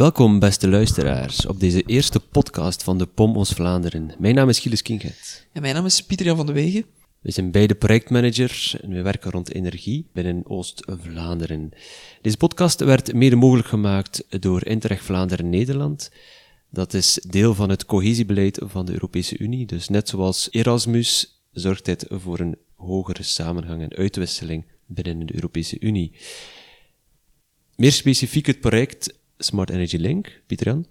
Welkom, beste luisteraars, op deze eerste podcast van de POM Ons Vlaanderen. Mijn naam is Gilles Kinget. En mijn naam is Pieter-Jan van de Wegen. We zijn beide projectmanagers en we werken rond energie binnen Oost-Vlaanderen. Deze podcast werd mede mogelijk gemaakt door Interreg Vlaanderen-Nederland. Dat is deel van het cohesiebeleid van de Europese Unie. Dus net zoals Erasmus zorgt dit voor een hogere samenhang en uitwisseling binnen de Europese Unie. Meer specifiek het project Smart Energy Link, Pieter-Jan?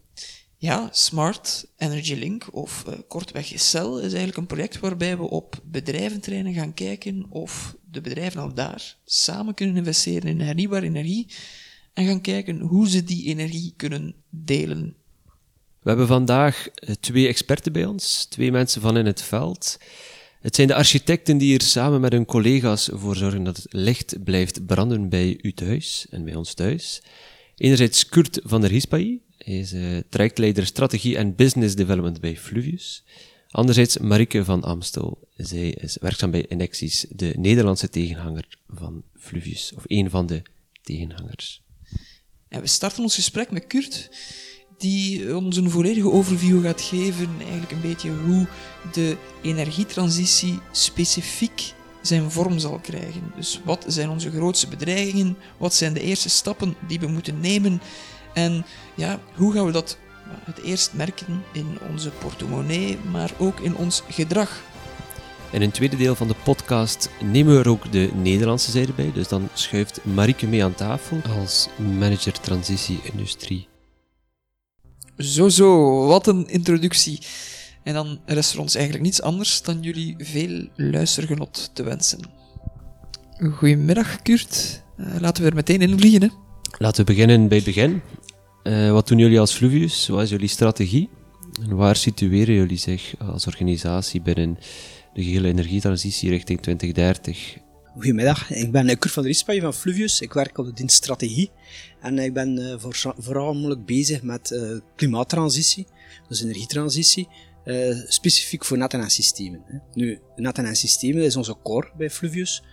Ja, Smart Energy Link, of uh, kortweg CEL, is eigenlijk een project waarbij we op bedrijventerreinen gaan kijken of de bedrijven al daar samen kunnen investeren in hernieuwbare energie en gaan kijken hoe ze die energie kunnen delen. We hebben vandaag eh, twee experten bij ons, twee mensen van in het veld. Het zijn de architecten die er samen met hun collega's voor zorgen dat het licht blijft branden bij u thuis en bij ons thuis. Enerzijds Kurt van der Hispai, hij is uh, trajectleider strategie en business development bij Fluvius. Anderzijds Marike van Amstel, zij is werkzaam bij Enexis, de Nederlandse tegenhanger van Fluvius, of een van de tegenhangers. En we starten ons gesprek met Kurt, die ons een volledige overview gaat geven, eigenlijk een beetje hoe de energietransitie specifiek zijn vorm zal krijgen. Dus wat zijn onze grootste bedreigingen? Wat zijn de eerste stappen die we moeten nemen? En ja, hoe gaan we dat het eerst merken in onze portemonnee, maar ook in ons gedrag? In een tweede deel van de podcast nemen we er ook de Nederlandse zijde bij. Dus dan schuift Marike mee aan tafel als manager transitie industrie. Zo, zo, wat een introductie. En dan rest er ons eigenlijk niets anders dan jullie veel luistergenot te wensen. Goedemiddag, Kurt. Uh, laten we er meteen in vliegen. Hè? Laten we beginnen bij het begin. Uh, wat doen jullie als Fluvius? Wat is jullie strategie? En waar situeren jullie zich als organisatie binnen de gehele energietransitie richting 2030? Goedemiddag, ik ben Kurt van der Riespaai van Fluvius. Ik werk op de dienst strategie en ik ben uh, voor, voornamelijk bezig met uh, klimaattransitie, dus energietransitie, uh, specifiek voor netten en systemen. Nu, netten en systemen is onze core bij Fluvius.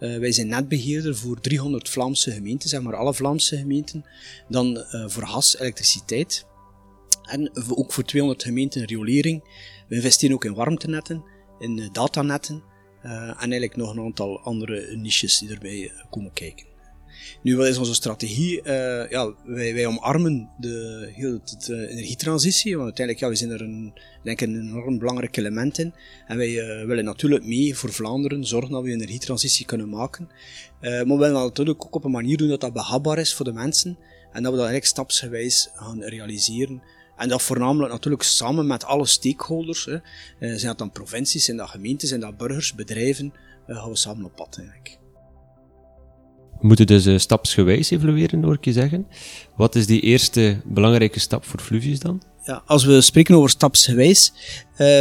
Uh, wij zijn netbeheerder voor 300 Vlaamse gemeenten, zeg maar alle Vlaamse gemeenten. Dan uh, voor gas, elektriciteit. En ook voor 200 gemeenten riolering. We investeren ook in warmtenetten, in datanetten. en eigenlijk nog een aantal andere niches die erbij komen kijken. Nu, wat is onze strategie? Uh, ja, wij, wij omarmen de de energietransitie, want uiteindelijk ja, we zijn er een, denk ik, een enorm belangrijk element in. En wij uh, willen natuurlijk mee voor Vlaanderen zorgen dat we een energietransitie kunnen maken. Maar we willen dat natuurlijk ook op een manier doen dat dat behapbaar is voor de mensen en dat we dat eigenlijk stapsgewijs gaan realiseren. En dat voornamelijk natuurlijk samen met alle stakeholders, hè. zijn dat dan provincies, zijn dat gemeentes, zijn dat burgers, bedrijven, gaan we samen op pad eigenlijk. Moeten dus uh, stapsgewijs evolueren, hoor ik je zeggen. Wat is die eerste belangrijke stap voor Fluvius dan? Ja, als we spreken over stapsgewijs, uh,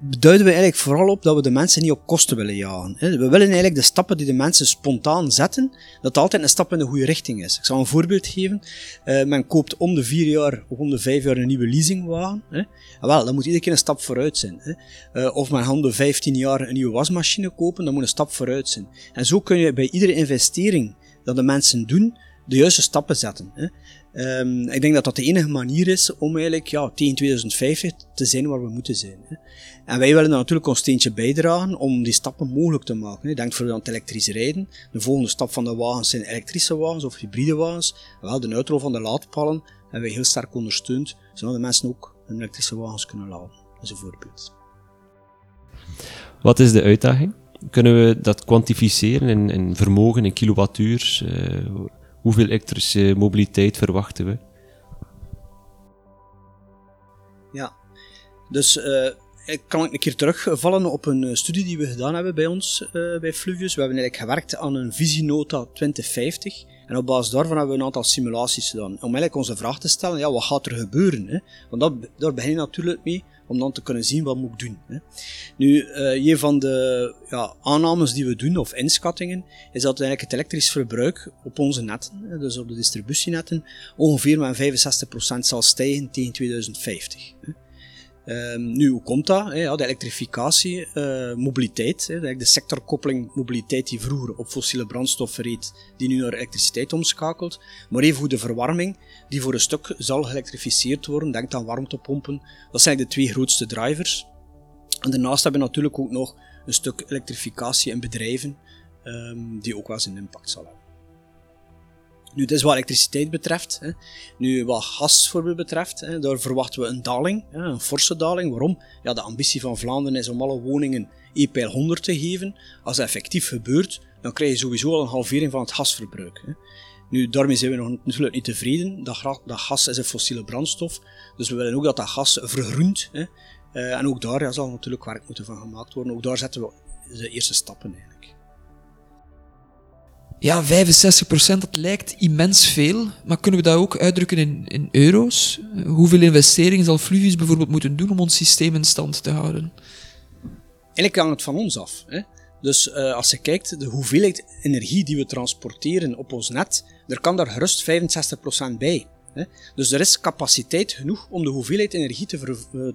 duiden we eigenlijk vooral op dat we de mensen niet op kosten willen jagen. We willen eigenlijk de stappen die de mensen spontaan zetten, dat altijd een stap in de goede richting is. Ik zal een voorbeeld geven. Uh, men koopt om de vier jaar of om de vijf jaar een nieuwe leasingwagen. Hè. wel, dan moet iedere keer een stap vooruit zijn. Uh, of men om de vijftien jaar een nieuwe wasmachine kopen, dan moet een stap vooruit zijn. En zo kun je bij iedere investering dat de mensen doen, de juiste stappen zetten. Um, ik denk dat dat de enige manier is om eigenlijk ja, tegen 2050 te zijn waar we moeten zijn. Hè. En wij willen dan natuurlijk ons steentje bijdragen om die stappen mogelijk te maken. Hè. Denk voor aan het elektrisch rijden. De volgende stap van de wagens zijn elektrische wagens of hybride wagens. Wel, de uitrol van de laadpalen hebben wij heel sterk ondersteund, zodat de mensen ook hun elektrische wagens kunnen laden. Dat is een voorbeeld. Wat is de uitdaging? Kunnen we dat kwantificeren in, in vermogen, in kilowattuur? Uh, Hoeveel elektrische mobiliteit verwachten we? Ja, dus uh, ik kan een keer terugvallen op een eh, studie die we gedaan hebben bij ons, uh, bij Fluvius. We hebben eigenlijk gewerkt aan een visienota 2050. En op basis daarvan hebben we een aantal simulaties gedaan. Om eigenlijk onze vraag te stellen, ja, wat gaat er gebeuren? Hè? Want dat, daar begin je natuurlijk mee om dan te kunnen zien wat moet ik doen. Hè. Nu, uh, een van de ja, aannames die we doen, of inschattingen, is dat eigenlijk het elektrisch verbruik op onze netten, dus op de distributienetten, ongeveer met 65% zal stijgen tegen 2050. Hè. Ehm, nu, hoe komt dat? De elektrificatie, uh, mobiliteit, de sectorkoppeling mobiliteit die vroeger op fossiele brandstoffen reed, die nu naar elektriciteit omschakelt. Maar even hoe de verwarming, die voor een stuk zal geëlektrificeerd worden. Denk aan warmtepompen. Dat zijn de twee grootste drivers. En daarnaast hebben we natuurlijk ook nog een stuk elektrificatie in bedrijven, um, die ook wel zijn impact zal hebben. Nu, dit is wat elektriciteit betreft. Hè. Nu, wat gas bijvoorbeeld betreft, hè, daar verwachten we een daling, hè, een forse daling. Waarom? Ja, de ambitie van Vlaanderen is om alle woningen EPL 100 te geven. Als dat effectief gebeurt, dan krijg je sowieso al een halvering van het gasverbruik. Hè. Nu, daarmee zijn we nog natuurlijk niet tevreden. Dat, dat, gas is een fossiele brandstof, dus we willen ook dat dat gas vergroent. Hè. Uh, en ook daar ja, zal natuurlijk werk moeten van gemaakt worden. Ook daar zetten we de eerste stappen eigenlijk. Ja, 65% dat lijkt immens veel, maar kunnen we dat ook uitdrukken in, in euro's? Hoeveel investeringen zal Fluvius bijvoorbeeld moeten doen om ons systeem in stand te houden? Eigenlijk hangt het van ons af. Hè? Dus uh, als je kijkt, de hoeveelheid energie die we transporteren op ons net, er kan daar gerust 65% bij. Hè? Dus er is capaciteit genoeg om de hoeveelheid energie te,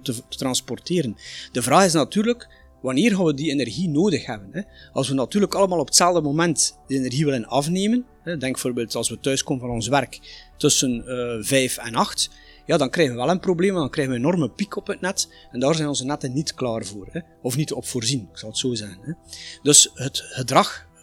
te, te transporteren. De vraag is natuurlijk, wanneer gaan we die energie nodig hebben? Hè? Als we natuurlijk allemaal op hetzelfde moment de energie willen afnemen, hè, denk bijvoorbeeld als we thuiskomen van ons werk tussen uh, eh, 5 en 8, ja, dan krijgen we wel een probleem, dan krijgen we een enorme piek op het net en daar zijn onze netten niet klaar voor, hè? of niet op voorzien, ik zal het zo zeggen. Hè? Dus het gedrag, uh,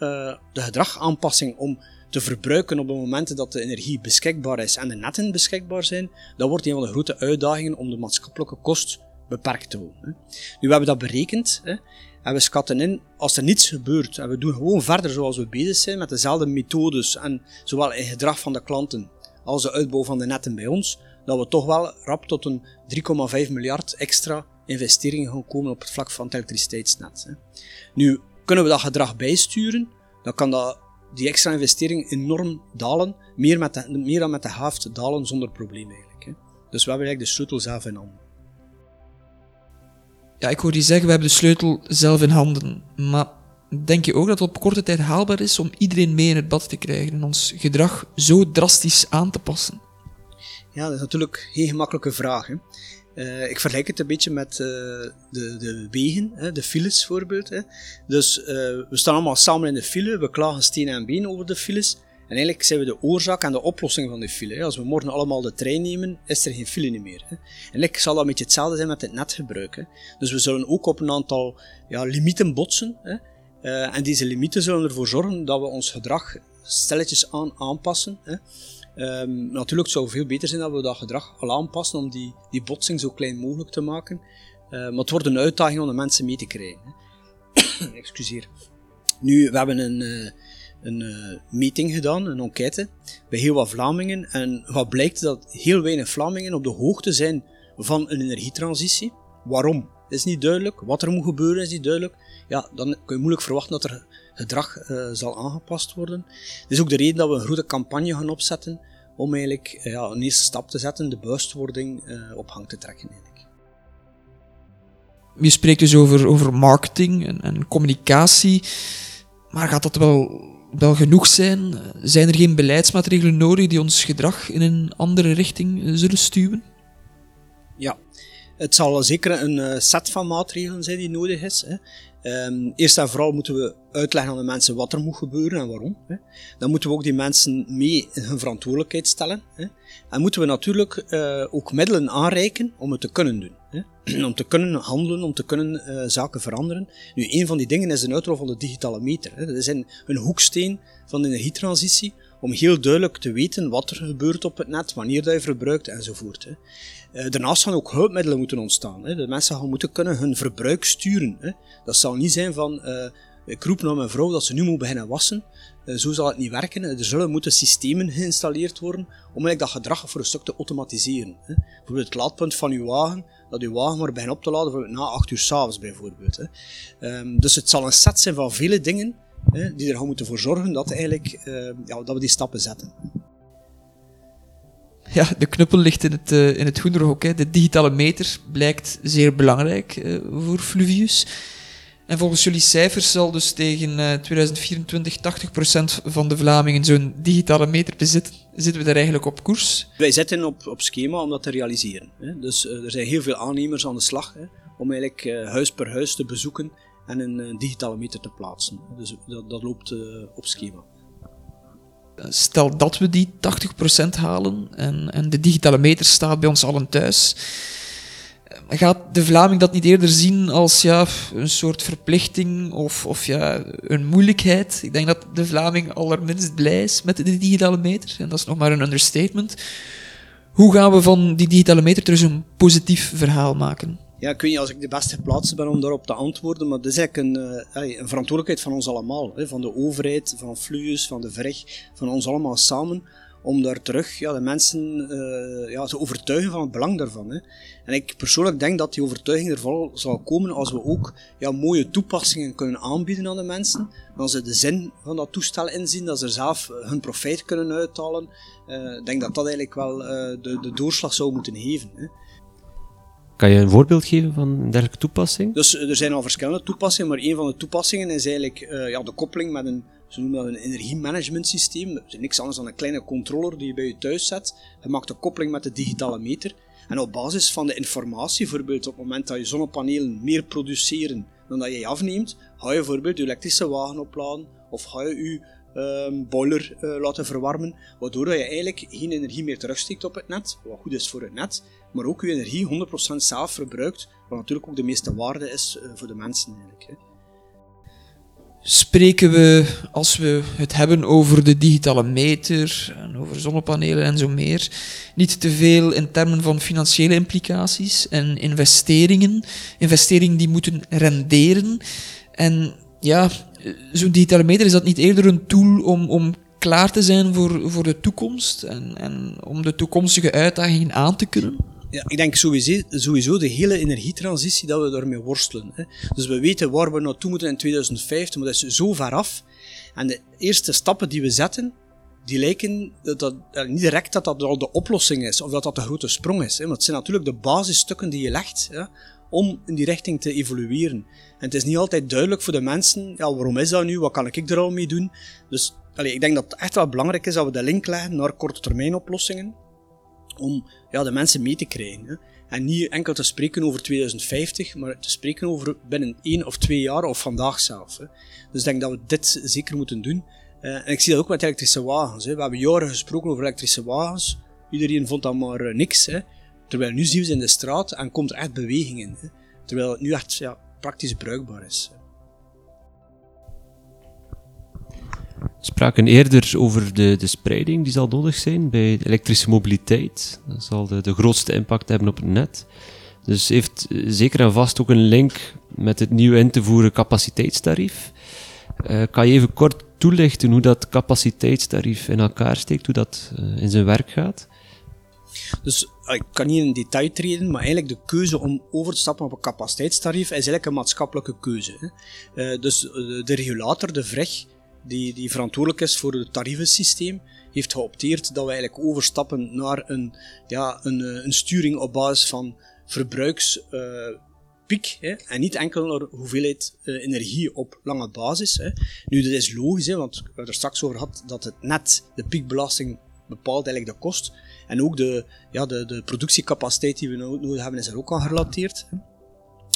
de gedragaanpassing om te verbruiken op de momenten dat de energie beschikbaar is en de netten beschikbaar zijn, dat wordt een van de grote uitdagingen om de maatschappelijke kost beperkt te worden. Nu, we hebben dat berekend hè, en we schatten in, als er niets gebeurt en we doen gewoon verder zoals we bezig zijn met dezelfde methodes en zowel in gedrag van de klanten als de uitbouw van de netten bij ons, dat we toch wel rap tot een 3,5 miljard extra investeringen gaan komen op het vlak van het elektriciteitsnet. Hè. Nu, kunnen we dat gedrag bijsturen, dan kan dat, die extra investering enorm dalen, meer, met meer dan met de helft dalen zonder probleem eigenlijk. Hè. Dus we hebben eigenlijk de sleutel zelf in handen. Ja, ik hoor je zeggen, we hebben de sleutel zelf in handen. Maar denk je ook dat het op korte tijd haalbaar is om iedereen mee in het bad te krijgen en ons gedrag zo drastisch aan te passen? Ja, dat is natuurlijk geen gemakkelijke vraag. Hè. Uh, ik vergelijk het een beetje met uh, de, de wegen, hè, de files bijvoorbeeld. Hè. Dus uh, we staan allemaal samen in de file, we klagen steen en been over de files. En eigenlijk zijn we de oorzaak en de oplossing van die file. Als we morgen allemaal de trein nemen, is er geen file meer. En eigenlijk zal dat een beetje hetzelfde zijn met het netgebruik. Dus we zullen ook op een aantal ja, limieten botsen. Uh, en deze limieten zullen ervoor zorgen dat we ons gedrag stelletjes aan aanpassen. Um, natuurlijk zou het veel beter zijn dat we dat gedrag al aanpassen om die, die botsing zo klein mogelijk te maken. Uh, maar het wordt een uitdaging om de mensen mee te krijgen. Excuseer. Nu, we hebben een, uh, een uh, meting gedaan, een enquête, bij heel wat Vlamingen. En wat blijkt dat heel weinig Vlamingen op de hoogte zijn van een energietransitie. Waarom? Is niet duidelijk. Wat er moet gebeuren is niet duidelijk. Ja, dan kun je moeilijk verwachten dat er gedrag uh, zal aangepast worden. Dit is ook de reden dat we een grote campagne gaan opzetten om eigenlijk uh, ja, een eerste stap te zetten, de bewustwording op gang te trekken. Eigenlijk. Je spreekt dus over, over marketing en, en communicatie, maar gaat dat wel wel genoeg zijn? Zijn er geen beleidsmaatregelen nodig die ons gedrag in een andere richting eh, zullen stuwen? Ja, het zal zeker een eh, set van maatregelen zijn die nodig is. Hè. Um, eerst en vooral moeten we uitleggen aan de mensen wat er moet gebeuren en waarom. Hè. Dan moeten we ook die mensen mee in hun verantwoordelijkheid stellen. Hè. En moeten we natuurlijk uh, ook middelen aanreiken om het te kunnen doen. Om te kunnen handelen, om te kunnen uh, zaken veranderen. Nu, een van die dingen is de uitrol van de digitale meter. Hè. Dat is een, een hoeksteen van de energietransitie om heel duidelijk te weten wat er gebeurt op het net, wanneer dat je verbruikt enzovoort. Hè. Uh, daarnaast gaan ook hulpmiddelen moeten ontstaan. Hè. De mensen gaan moeten kunnen hun verbruik sturen. Hè. Dat zal niet zijn van, uh, ik roep naar mijn vrouw dat ze nu moet beginnen wassen. Uh, zo zal het niet werken. Er zullen moeten systemen geïnstalleerd worden om dat gedrag voor een stuk te automatiseren. Bijvoorbeeld het laadpunt van uw wagen, dat uw wagen maar begint op te laden na 8 uur s'avonds bijvoorbeeld. Um, dus het zal een set zijn van vele dingen die er gaan moeten voor zorgen dat, eigenlijk, ja, dat we die stappen zetten ja, de knuppel ligt in het, uh, in het groenderhok. Hè. De digitale meter blijkt zeer belangrijk voor Fluvius. En volgens jullie cijfers zal dus tegen uh, 2024 80% van de Vlamingen zo'n digitale meter bezitten. Zitten we daar eigenlijk op koers? Wij zitten op, op schema om dat te realiseren. Hè. Dus uh, er zijn heel veel aannemers aan de slag hè, om eigenlijk uh, huis per huis te bezoeken en een digitale meter te plaatsen. Dus dat, dat loopt op schema stel dat we die 80% halen en, en de digitale meter staat bij ons allen thuis, gaat de Vlaming dat niet eerder zien als ja, een soort verplichting of, of ja, een moeilijkheid? Ik denk dat de Vlaming allerminst blij is met de digitale meter, en dat is nog maar een understatement. Hoe gaan we van die digitale meter terug een positief verhaal maken? Ja, weet niet als ik de beste geplaatst ben om daarop te antwoorden, maar dat is eigenlijk een, uh, een verantwoordelijkheid van ons allemaal. Van de overheid, van Fluus, van de VREG, van ons allemaal samen, om daar terug ja, de mensen uh, ja, te overtuigen van het belang daarvan. Hè. En ik persoonlijk denk dat die overtuiging er vooral zal komen als we ook ja, mooie toepassingen kunnen aanbieden aan de mensen. Als ze de zin van dat toestel inzien, dat ze er zelf hun profijt kunnen uithalen. Uh, ik denk dat dat eigenlijk wel de, de doorslag zou moeten geven. Hè. Kan je een voorbeeld geven van een dergelijke toepassing? Dus er zijn al verschillende toepassingen, maar een van de toepassingen is eigenlijk ja, de koppeling met een, ze noemen dat een energiemanagement systeem. Dat is niks anders dan een kleine controller die je bij je thuis zet. Je maakt de koppeling met de digitale meter. En op basis van de informatie, bijvoorbeeld op het moment dat je zonnepanelen meer produceren dan dat je afneemt, ga je bijvoorbeeld je elektrische wagen opladen of ga je je um, boiler uh, laten verwarmen, waardoor je eigenlijk geen energie meer terugsteekt op het net, wat goed is voor het net, maar ook je energie 100% zelf verbruikt, wat natuurlijk ook de meeste waarde is uh, voor de mensen eigenlijk. Hè. Spreken we, als we het hebben over de digitale meter en over zonnepanelen en zo meer, niet te veel in termen van financiële implicaties en investeringen, investeringen die moeten renderen. En ja, zo'n digitale meter, is dat niet eerder een tool om, om klaar te zijn voor, voor de toekomst en, en om de toekomstige uitdagingen aan te kunnen? Ja, ik denk sowieso, de hele energietransitie dat we daarmee worstelen. Hè. Dus we weten waar we naartoe moeten in 2050, maar dat is zo ver af. En de eerste stappen die we zetten, die lijken dat, dat, niet direct dat dat al de oplossing is, of dat dat de grote sprong is. Hè. Maar het zijn natuurlijk de basisstukken die je legt om in die richting te evolueren. En het is niet altijd duidelijk voor de mensen, ja, waarom is dat nu, wat kan ik er al mee doen? Dus allez, ik denk dat het echt wel belangrijk is dat we de link leggen naar korte termijn oplossingen, om ja, de mensen mee te krijgen. Hè. En niet enkel te spreken over 2050, maar te spreken over binnen één of twee jaar of vandaag zelf. Hè. Dus ik denk dat we dit zeker moeten doen. Uh, en ik zie dat ook met elektrische wagens. Hè. We hebben jaren gesproken over elektrische wagens. Iedereen vond dat maar uh, niks. Hè. Terwijl nu zien we ze in de straat en komt er echt beweging in. Hè. Terwijl het nu echt ja, praktisch bruikbaar is. Spraken eerder over de, de spreiding die zal nodig zijn bij elektrische mobiliteit. Dat zal de, de grootste impact hebben op het net. Dus heeft zeker en vast ook een link met het nieuw in te voeren capaciteitstarief. Uh, kan je even kort toelichten hoe dat capaciteitstarief in elkaar steekt, hoe dat uh, in zijn werk gaat? Dus ah, ik kan niet in detail treden, maar eigenlijk de keuze om over te stappen op een capaciteitstarief is eigenlijk een maatschappelijke keuze. Hè. Dus de regulator, de VREG, die, die verantwoordelijk is voor het tarievensysteem, heeft geopteerd dat we eigenlijk overstappen naar een, ja, een, eh, een sturing op basis van verbruikspiek uh, en niet enkel naar hoeveelheid uh, energie op lange basis. Hè. Nu, dat is logisch, hè, want we hebben er straks over gehad dat het net, de piekbelasting, bepaalt eigenlijk de kost. En ook de, ja, de, de productiecapaciteit die we nodig hebben is er ook aan gerelateerd.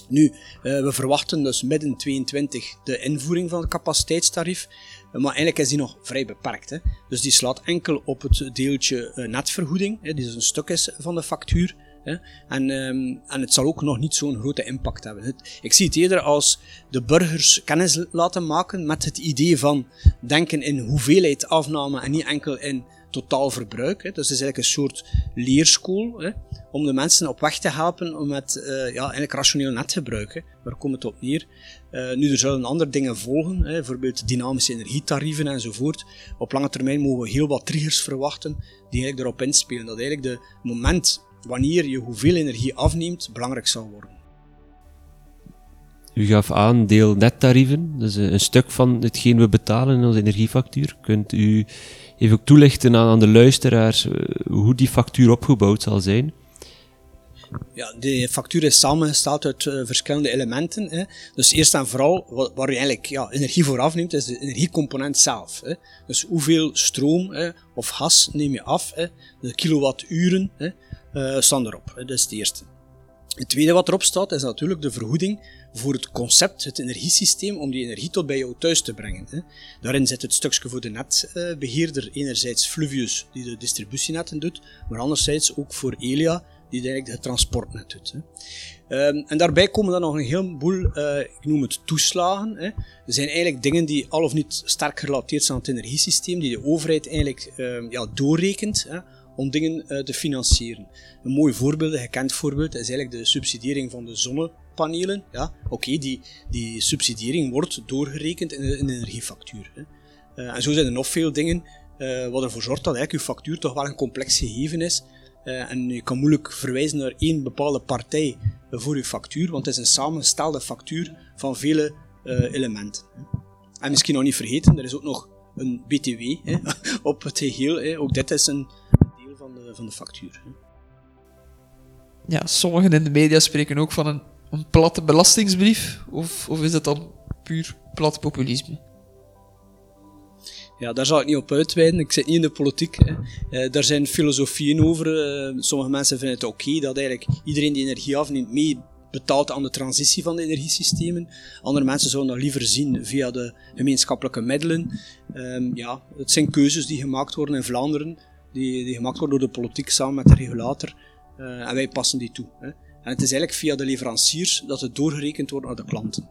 Nu, uh, we verwachten dus midden 22 de invoering van het capaciteitstarief, maar eigenlijk is die nog vrij beperkt. Hè. Dus die slaat enkel op het deeltje uh, netvergoeding, hè, die dus een stuk is van de factuur. En, um, en het zal ook nog niet zo'n grote impact hebben. Ik zie het eerder als de burgers kennis laten maken met het idee van denken in hoeveelheid afname en niet enkel in totaal verbruik. Hè. Dus is eigenlijk een soort leerschool hè, om de mensen op weg te helpen om met uh, ja, eigenlijk rationeel netgebruik. Hè. Daar komt het op neer. Uh, nu, er zullen andere dingen volgen, hè, bijvoorbeeld dynamische energietarieven enzovoort. Op lange termijn mogen we heel wat triggers verwachten die eigenlijk erop inspelen. Dat eigenlijk de moment wanneer je hoeveel energie afneemt, belangrijk zal worden. U gaf aan deel nettarieven, dus een stuk van hetgeen we betalen in onze energiefactuur. Kunt u even toelichten aan, aan de luisteraars uh, hoe die factuur opgebouwd zal zijn? Ja, de factuur is samengesteld uit uh, verschillende elementen. Hè. Dus eerst en vooral, wat, waar je eigenlijk ja, energie voor afneemt, is de energiecomponent zelf. Hè. Dus hoeveel stroom hè, of gas neem je af? Hè. De kilowatturen hè, uh, staan erop. Dat is het eerste. Het tweede wat erop staat, is natuurlijk de vergoeding voor het concept, het energiesysteem, om die energie tot bij jou thuis te brengen. Hè. Daarin zit het stukje voor de netbeheerder, enerzijds Fluvius, die de distributienetten doet, maar anderzijds ook voor Elia, die eigenlijk het transportnet doet. Hè. Um, en daarbij komen dan nog een heleboel, uh, ik noem het toeslagen. Hè. Er zijn eigenlijk dingen die al of niet sterk gerelateerd zijn aan het energiesysteem, die de overheid eigenlijk uh, ja, doorrekent. Hè om dingen uh, te financieren. Een mooi voorbeeld, een gekend voorbeeld, is eigenlijk de subsidiëring van de zonnepanelen. Ja, Oké, die, die subsidiëring wordt doorgerekend in de, in energiefactuur. Hè. Uh, en zo zijn er nog veel dingen uh, wat ervoor zorgt dat eigenlijk uw factuur toch wel een complex gegeven is. en je kan moeilijk verwijzen naar één bepaalde partij voor uw factuur, want het is een samengestelde factuur van vele elementen. En misschien nog niet vergeten, er is ook nog een BTW hè, op het geheel. Hè. Ook dit is een, van de, van de factuur. Ja, sommigen in de media spreken ook van een, een platte belastingsbrief, of, of is dat dan puur plat populisme? Ja, daar zal ik niet op uitweiden. Ik zit niet in de politiek. Hè. Uh, daar zijn filosofieën over. Uh, sommige mensen vinden het oké dat eigenlijk iedereen die energie afneemt mee betaalt aan de transitie van de energiesystemen. Andere mensen zouden dat liever zien via de gemeenschappelijke middelen. Um, ja, het zijn keuzes die gemaakt worden in Vlaanderen die, die gemaakt worden door de politiek samen met de regulator. Uh, en wij passen die toe. Hè. En het is eigenlijk via de leveranciers dat het doorgerekend wordt naar de klanten.